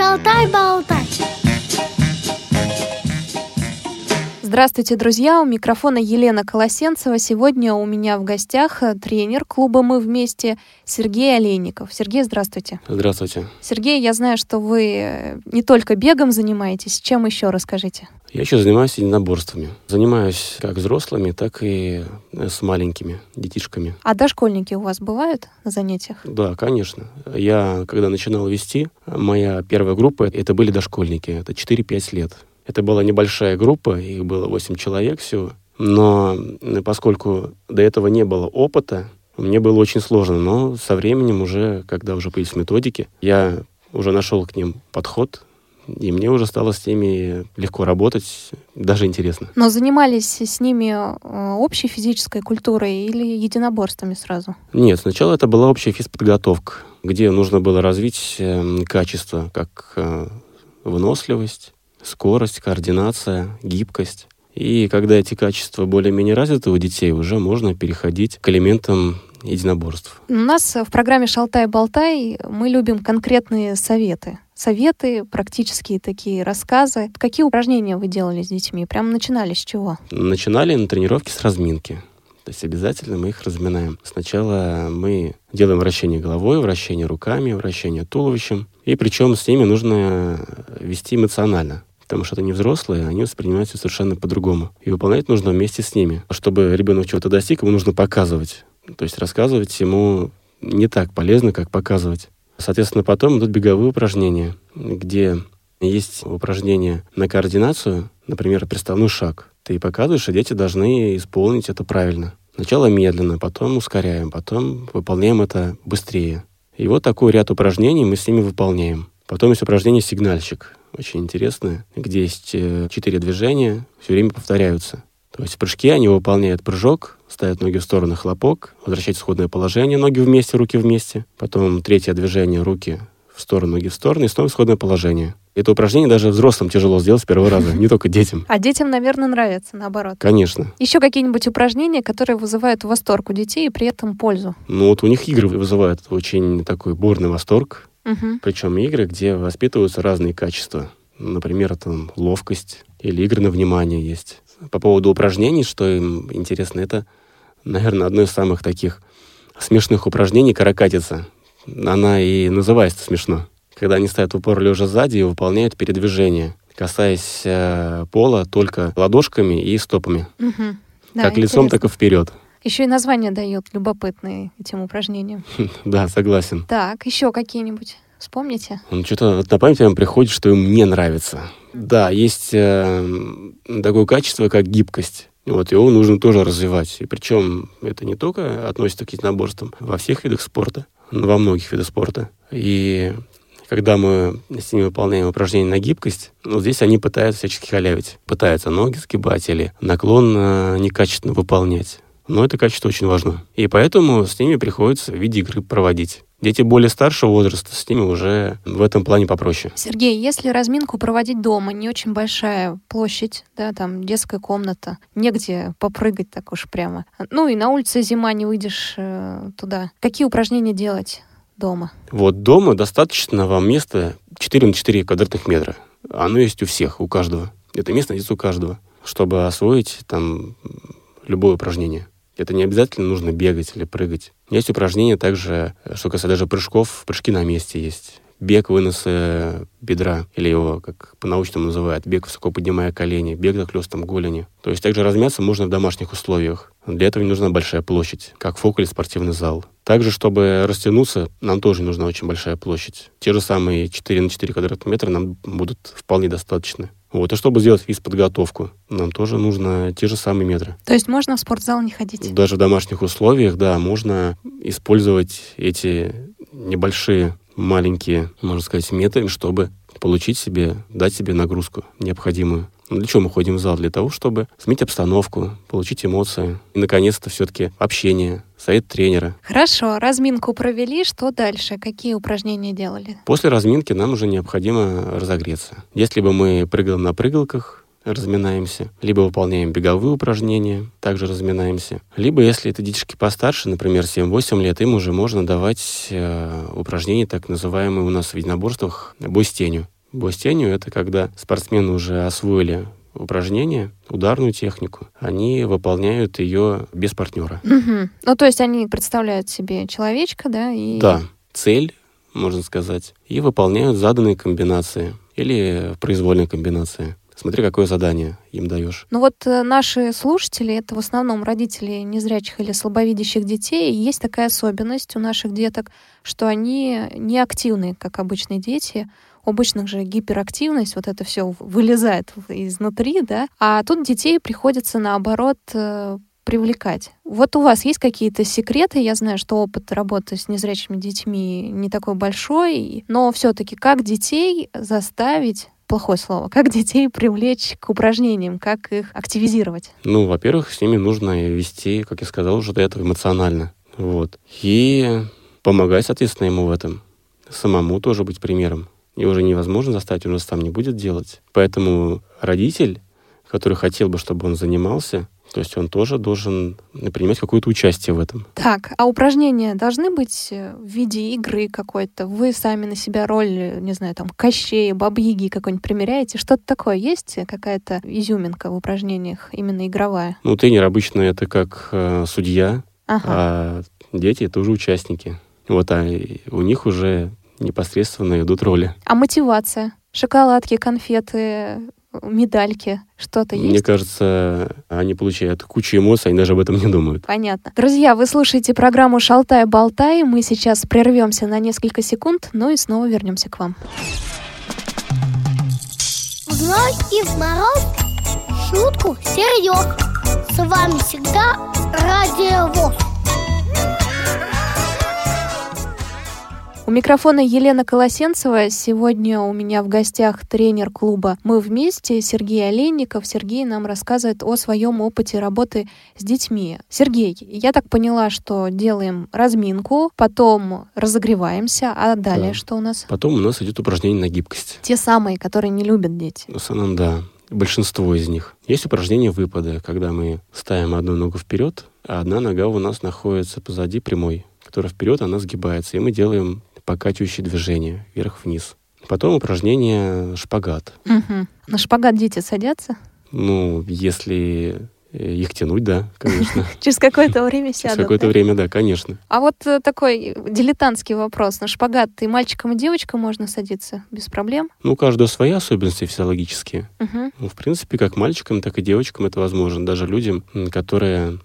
Шалтай-болтай. Здравствуйте, друзья! У микрофона Елена Колосенцева. Сегодня у меня в гостях э, тренер клуба «Мы вместе» Сергей Олейников. Сергей, здравствуйте. Здравствуйте. Сергей, я знаю, что вы э, не только бегом занимаетесь. Чем еще расскажите? Я еще занимаюсь единоборствами. Занимаюсь как взрослыми, так и э, с маленькими детишками. А дошкольники у вас бывают на занятиях? Да, конечно. Я, когда начинал вести, моя первая группа, это были дошкольники. Это 4-5 лет. Это была небольшая группа, их было 8 человек всего. Но поскольку до этого не было опыта, мне было очень сложно. Но со временем уже, когда уже появились методики, я уже нашел к ним подход, и мне уже стало с ними легко работать, даже интересно. Но занимались с ними э, общей физической культурой или единоборствами сразу? Нет, сначала это была общая физподготовка, где нужно было развить эм, качество, как э, выносливость, скорость, координация, гибкость. И когда эти качества более-менее развиты у детей, уже можно переходить к элементам единоборств. У нас в программе «Шалтай-болтай» мы любим конкретные советы. Советы, практические такие рассказы. Какие упражнения вы делали с детьми? Прям начинали с чего? Начинали на тренировке с разминки. То есть обязательно мы их разминаем. Сначала мы делаем вращение головой, вращение руками, вращение туловищем. И причем с ними нужно вести эмоционально потому что они взрослые, они воспринимают все совершенно по-другому. И выполнять нужно вместе с ними. Чтобы ребенок чего-то достиг, ему нужно показывать. То есть рассказывать ему не так полезно, как показывать. Соответственно, потом идут беговые упражнения, где есть упражнения на координацию, например, приставной шаг. Ты показываешь, и дети должны исполнить это правильно. Сначала медленно, потом ускоряем, потом выполняем это быстрее. И вот такой ряд упражнений мы с ними выполняем. Потом есть упражнение «Сигнальщик» очень интересное, где есть э, четыре движения, все время повторяются. То есть в прыжке они выполняют прыжок, ставят ноги в сторону, хлопок, возвращать исходное положение, ноги вместе, руки вместе. Потом третье движение, руки в сторону, ноги в сторону, и снова исходное положение. Это упражнение даже взрослым тяжело сделать с первого раза, не только детям. А детям, наверное, нравится, наоборот. Конечно. Еще какие-нибудь упражнения, которые вызывают восторг у детей и при этом пользу? Ну вот у них игры вызывают очень такой бурный восторг. Угу. Причем игры, где воспитываются разные качества. Например, там ловкость или игры на внимание есть. По поводу упражнений, что им интересно, это, наверное, одно из самых таких смешных упражнений каракатица. Она и называется смешно. Когда они стоят в упор лежа сзади и выполняют передвижение, касаясь э, пола только ладошками и стопами. Угу. Да, как лицом, так и вперед. Еще и название дает любопытные этим упражнениям. Да, согласен. Так, еще какие-нибудь? Вспомните? Ну, что-то на память вам приходит, что им не нравится. Да, есть э, такое качество, как гибкость. Вот, его нужно тоже развивать. И причем это не только относится к единоборствам, во всех видах спорта, во многих видах спорта. И когда мы с ними выполняем упражнения на гибкость, ну, здесь они пытаются всячески халявить. Пытаются ноги сгибать или наклон э, некачественно выполнять. Но это качество очень важно. И поэтому с ними приходится в виде игры проводить. Дети более старшего возраста, с ними уже в этом плане попроще. Сергей, если разминку проводить дома, не очень большая площадь, да, там детская комната, негде попрыгать так уж прямо. Ну и на улице зима, не выйдешь э, туда. Какие упражнения делать дома? Вот дома достаточно вам места 4 на 4 квадратных метра. Оно есть у всех, у каждого. Это место есть у каждого, чтобы освоить там любое упражнение. Это не обязательно нужно бегать или прыгать. Есть упражнения также, что касается даже прыжков, прыжки на месте есть. Бег, выносы бедра, или его, как по-научному называют, бег высоко поднимая колени, бег за хлестом голени. То есть также размяться можно в домашних условиях. Для этого не нужна большая площадь, как фок или спортивный зал. Также, чтобы растянуться, нам тоже нужна очень большая площадь. Те же самые 4 на 4 квадратных метра нам будут вполне достаточно. Вот. И чтобы сделать физподготовку, нам тоже нужно те же самые метры. То есть можно в спортзал не ходить? Даже в домашних условиях, да, можно использовать эти небольшие, маленькие, можно сказать, метры, чтобы получить себе, дать себе нагрузку необходимую. Для чего мы ходим в зал? Для того, чтобы сменить обстановку, получить эмоции. И, наконец-то, все-таки общение, совет тренера. Хорошо, разминку провели, что дальше? Какие упражнения делали? После разминки нам уже необходимо разогреться. Если бы мы прыгали на прыгалках, разминаемся, либо выполняем беговые упражнения, также разминаемся. Либо, если это детишки постарше, например, 7-8 лет, им уже можно давать э, упражнения, так называемые у нас в единоборствах, бой с тенью. Тенью — это когда спортсмены уже освоили упражнение, ударную технику, они выполняют ее без партнера. Угу. Ну, то есть они представляют себе человечка, да? И... Да, цель, можно сказать, и выполняют заданные комбинации или произвольные комбинации. Смотри, какое задание им даешь. Ну вот э, наши слушатели, это в основном родители незрячих или слабовидящих детей, и есть такая особенность у наших деток, что они не активны, как обычные дети, обычных же гиперактивность, вот это все вылезает изнутри, да, а тут детей приходится наоборот э, привлекать. Вот у вас есть какие-то секреты? Я знаю, что опыт работы с незрячими детьми не такой большой, но все-таки как детей заставить плохое слово. Как детей привлечь к упражнениям, как их активизировать? Ну, во-первых, с ними нужно вести, как я сказал уже до этого, эмоционально. Вот. И помогать, соответственно, ему в этом. Самому тоже быть примером. И уже невозможно заставить, он сам не будет делать. Поэтому родитель, который хотел бы, чтобы он занимался, то есть он тоже должен принимать какое-то участие в этом. Так, а упражнения должны быть э, в виде игры какой-то? Вы сами на себя роль, не знаю, там, Кощея, Бабьяги какой-нибудь примеряете? Что-то такое есть? Какая-то изюминка в упражнениях, именно игровая? Ну, тренер обычно это как э, судья, ага. а дети — это уже участники. Вот, а у них уже непосредственно идут роли. А мотивация? Шоколадки, конфеты, медальки, что-то есть? Мне кажется, они получают кучу эмоций, они даже об этом не думают. Понятно. Друзья, вы слушаете программу «Шалтай-болтай». Мы сейчас прервемся на несколько секунд, но и снова вернемся к вам. В ночь и в мороз шутку серьез. С вами всегда Радио ВОЗ. У микрофона Елена Колосенцева. Сегодня у меня в гостях тренер клуба «Мы вместе» Сергей Олейников. Сергей нам рассказывает о своем опыте работы с детьми. Сергей, я так поняла, что делаем разминку, потом разогреваемся, а далее да. что у нас? Потом у нас идет упражнение на гибкость. Те самые, которые не любят дети. В основном, да. Большинство из них. Есть упражнение выпада, когда мы ставим одну ногу вперед, а одна нога у нас находится позади прямой которая вперед, она сгибается. И мы делаем покачивающие движения вверх-вниз. Потом упражнение шпагат. Угу. На шпагат дети садятся? Ну, если э, их тянуть, да, конечно. Через какое-то время сядут. Через какое-то время, да, конечно. А вот э, такой дилетантский вопрос. На шпагат и мальчикам и девочкам можно садиться без проблем? Ну, у каждого свои особенности физиологические. Ну, в принципе, как мальчикам, так и девочкам это возможно. Даже людям, которые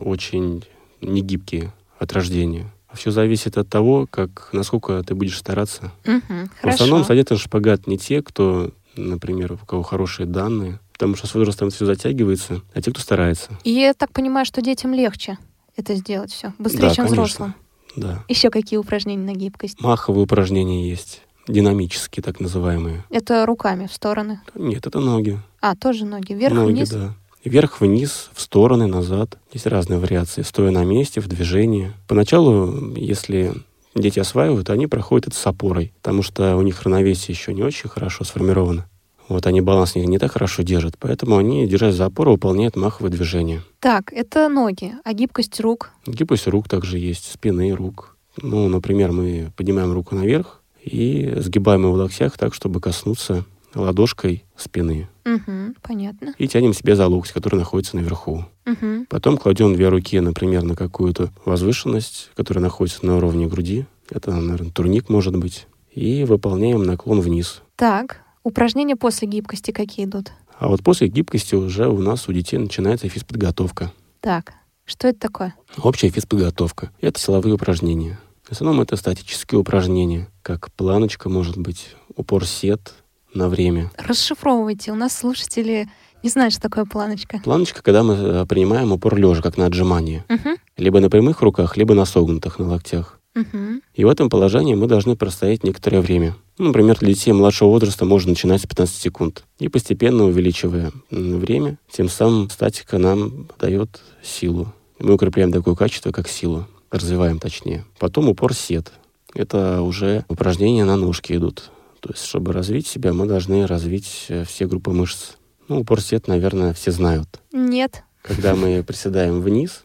очень негибкие от рождения. Все зависит от того, как, насколько ты будешь стараться. Угу, в основном садятся шпагат не те, кто, например, у кого хорошие данные, потому что с возрастом все затягивается, а те, кто старается. И я так понимаю, что детям легче это сделать все, быстрее, да, чем конечно. взрослым. Да. Еще какие упражнения на гибкость? Маховые упражнения есть, динамические так называемые. Это руками в стороны? Нет, это ноги. А, тоже ноги, вверх-вниз? Ноги, да. Вверх-вниз, в стороны, назад. Есть разные вариации. Стоя на месте, в движении. Поначалу, если дети осваивают, они проходят это с опорой, потому что у них равновесие еще не очень хорошо сформировано. Вот они баланс не, не так хорошо держат, поэтому они, держась за опору, выполняют маховые движения. Так, это ноги, а гибкость рук? Гибкость рук также есть, спины, рук. Ну, например, мы поднимаем руку наверх и сгибаем его в локтях так, чтобы коснуться ладошкой спины. Угу, понятно. И тянем себе за локоть, который находится наверху. Угу. Потом кладем две руки, например, на какую-то возвышенность, которая находится на уровне груди. Это, наверное, турник может быть. И выполняем наклон вниз. Так, упражнения после гибкости какие идут? А вот после гибкости уже у нас у детей начинается физподготовка. Так, что это такое? Общая физподготовка. Это силовые упражнения. В основном это статические упражнения, как планочка, может быть, упор-сет, на время. Расшифровывайте. У нас слушатели не знают, что такое планочка. Планочка, когда мы э, принимаем упор лежа, как на отжимание. Угу. Либо на прямых руках, либо на согнутых, на локтях. Угу. И в этом положении мы должны простоять некоторое время. Ну, например, для детей младшего возраста можно начинать с 15 секунд. И постепенно увеличивая время, тем самым статика нам дает силу. Мы укрепляем такое качество, как силу. Развиваем точнее. Потом упор сет. Это уже упражнения на ножки идут. То есть, чтобы развить себя, мы должны развить э, все группы мышц Ну, упор-сет, наверное, все знают. Нет. Когда мы приседаем вниз,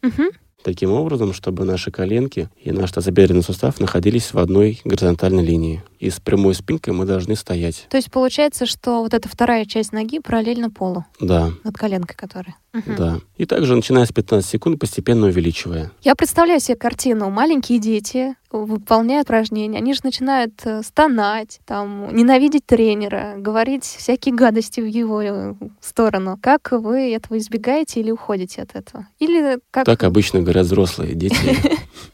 таким образом, чтобы наши коленки и наш тазобедренный сустав находились в одной горизонтальной линии. И с прямой спинкой мы должны стоять. То есть получается, что вот эта вторая часть ноги параллельно полу, Да, над коленкой которая. Мгм. да. И также, начиная с 15 секунд, постепенно увеличивая. Я представляю себе картину. Маленькие дети выполняют упражнения, они же начинают э, стонать, там, ненавидеть тренера, говорить всякие гадости в его э, сторону. Как вы этого избегаете или уходите от этого? Или как... Так обычно говорят взрослые. Дети,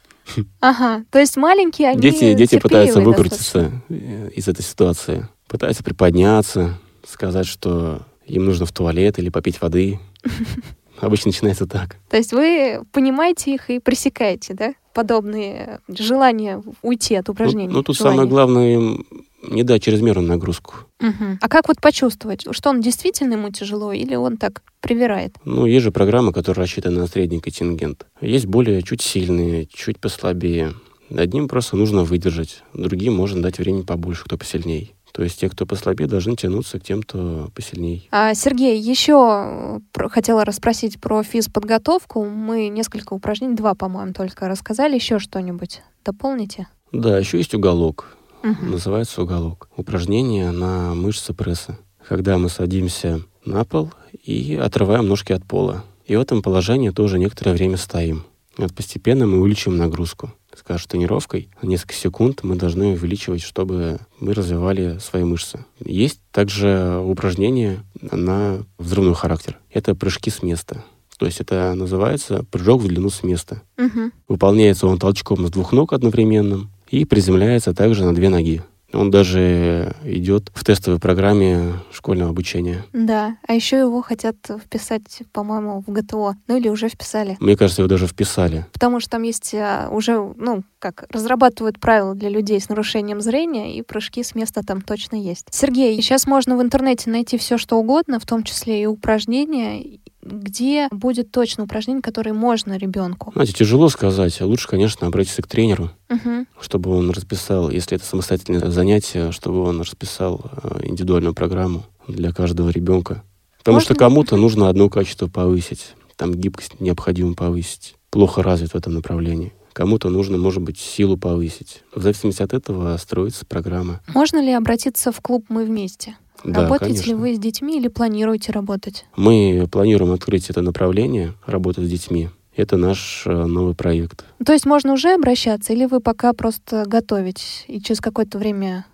Ага, то есть маленькие, они дети, дети пытаются выкрутиться э, из этой ситуации. Пытаются приподняться, сказать, что им нужно в туалет или попить воды. Обычно начинается так. То есть вы понимаете их и пресекаете, да? Подобные желания уйти от Ну, упражнений. ну, тут желания. самое главное им не дать чрезмерную нагрузку. Мгм. А как вот почувствовать, что он действительно ему тяжело или он так привирает? Ну, есть же программы, которые рассчитаны на средний контингент. Есть более чуть сильные, чуть послабее. Одним просто нужно выдержать, другим можно дать времени побольше, кто посильней. То есть те, кто послабее, должны тянуться к тем, кто посильней. А, Сергей, еще хотела расспросить про физподготовку. Мы несколько упражнений, два, по-моему, только рассказали. Еще что-нибудь дополните? Да, еще есть уголок. Мгм. Называется уголок. Упражнение на мышцы пресса. Когда мы садимся на пол и отрываем ножки от пола. И в этом положении тоже некоторое время стоим. Вот постепенно мы увеличиваем нагрузку. Скажешь, тренировкой на несколько секунд мы должны увеличивать, чтобы мы развивали свои мышцы. Есть также упражнения на взрывной характер. Это прыжки с места. То есть это называется прыжок в длину с места. Мгм. Выполняется он толчком с двух ног одновременно и приземляется также на две ноги. Он даже идет в тестовой программе школьного обучения. Да, а еще его хотят вписать, по-моему, в ГТО. Ну или уже вписали. Мне кажется, его даже вписали. Потому что там есть а, уже, ну, как, разрабатывают правила для людей с нарушением зрения, и прыжки с места там точно есть. Сергей, сейчас можно в интернете найти все, что угодно, в том числе и упражнения, где будет точно упражнение, которое можно ребенку. Знаете, тяжело сказать. Лучше, конечно, обратиться к тренеру, Мгм. чтобы он расписал, если это самостоятельное занятие, чтобы он расписал э, индивидуальную программу для каждого ребенка. Потому Можно? что кому-то нужно одно качество повысить, там гибкость необходимо повысить. Плохо развит в этом направлении. Кому-то нужно, может быть, силу повысить. В зависимости от этого строится программа. Можно ли обратиться в клуб «Мы вместе»? Да, Работаете конечно. ли вы с детьми или планируете работать? Мы планируем открыть это направление, работать с детьми. Это наш э, новый проект. То есть можно уже обращаться, или вы пока просто готовить и через какое-то время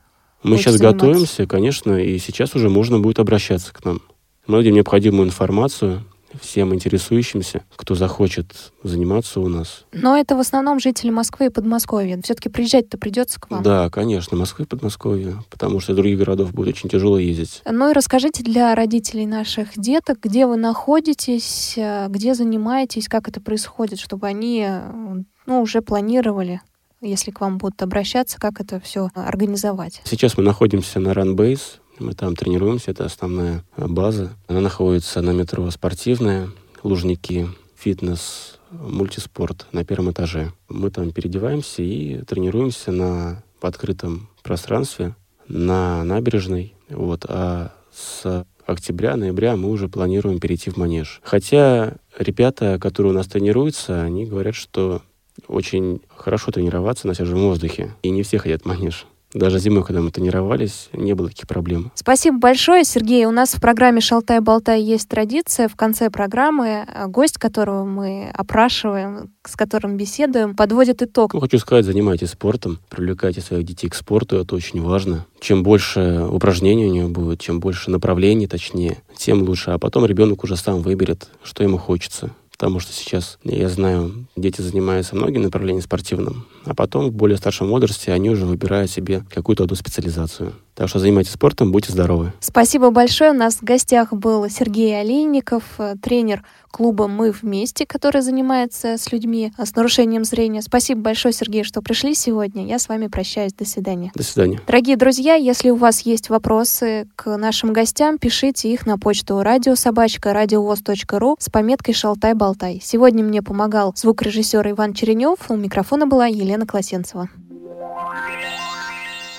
Мы сейчас заниматься? готовимся, конечно, и сейчас уже можно будет обращаться к нам. Мы дадим необходимую информацию всем интересующимся, кто захочет заниматься у нас. Но это в основном жители Москвы и Подмосковья. Все-таки приезжать-то придется к вам. Да, конечно, Москвы и Подмосковье, потому что других городов будет очень тяжело ездить. Ну и расскажите для родителей наших деток, где вы находитесь, э, где занимаетесь, как это происходит, чтобы они э, ну, уже планировали, если к вам будут обращаться, как это все организовать. Сейчас мы находимся на Runbase, мы там тренируемся, это основная э, база. Она находится на метро Спортивная, Лужники, фитнес, мультиспорт на первом этаже. Мы там переодеваемся и тренируемся на открытом пространстве, на набережной. Вот. А с октября-ноября мы уже планируем перейти в манеж. Хотя ребята, которые у нас тренируются, они говорят, что очень хорошо тренироваться на свежем воздухе. И не все хотят манеж. Даже зимой, когда мы тренировались, не было таких проблем. Спасибо большое, Сергей. У нас в программе «Шалтай-болтай» есть традиция. В конце программы э, гость, которого мы опрашиваем, с которым беседуем, подводит итог. Ну, хочу сказать, занимайтесь спортом, привлекайте своих детей к спорту, это очень важно. Чем больше упражнений у него будет, чем больше направлений, точнее, тем лучше. А потом ребенок уже сам выберет, что ему хочется. Потому что сейчас, я знаю, дети занимаются многими направлениями спортивным, а потом в более старшем возрасте они уже выбирают себе какую-то одну специализацию. Так что занимайтесь спортом, будьте здоровы. Спасибо большое. У нас в гостях был Сергей Олейников, э, тренер клуба «Мы вместе», который занимается с людьми э, с нарушением зрения. Спасибо большое, Сергей, что пришли сегодня. Я с вами прощаюсь. До свидания. До свидания. Дорогие друзья, если у вас есть вопросы к нашим гостям, пишите их на почту радиособачка радиовоз.ру с пометкой «Шалтай-болтай». Сегодня мне помогал звукорежиссер Иван Черенев. У микрофона была Елена Класенцева.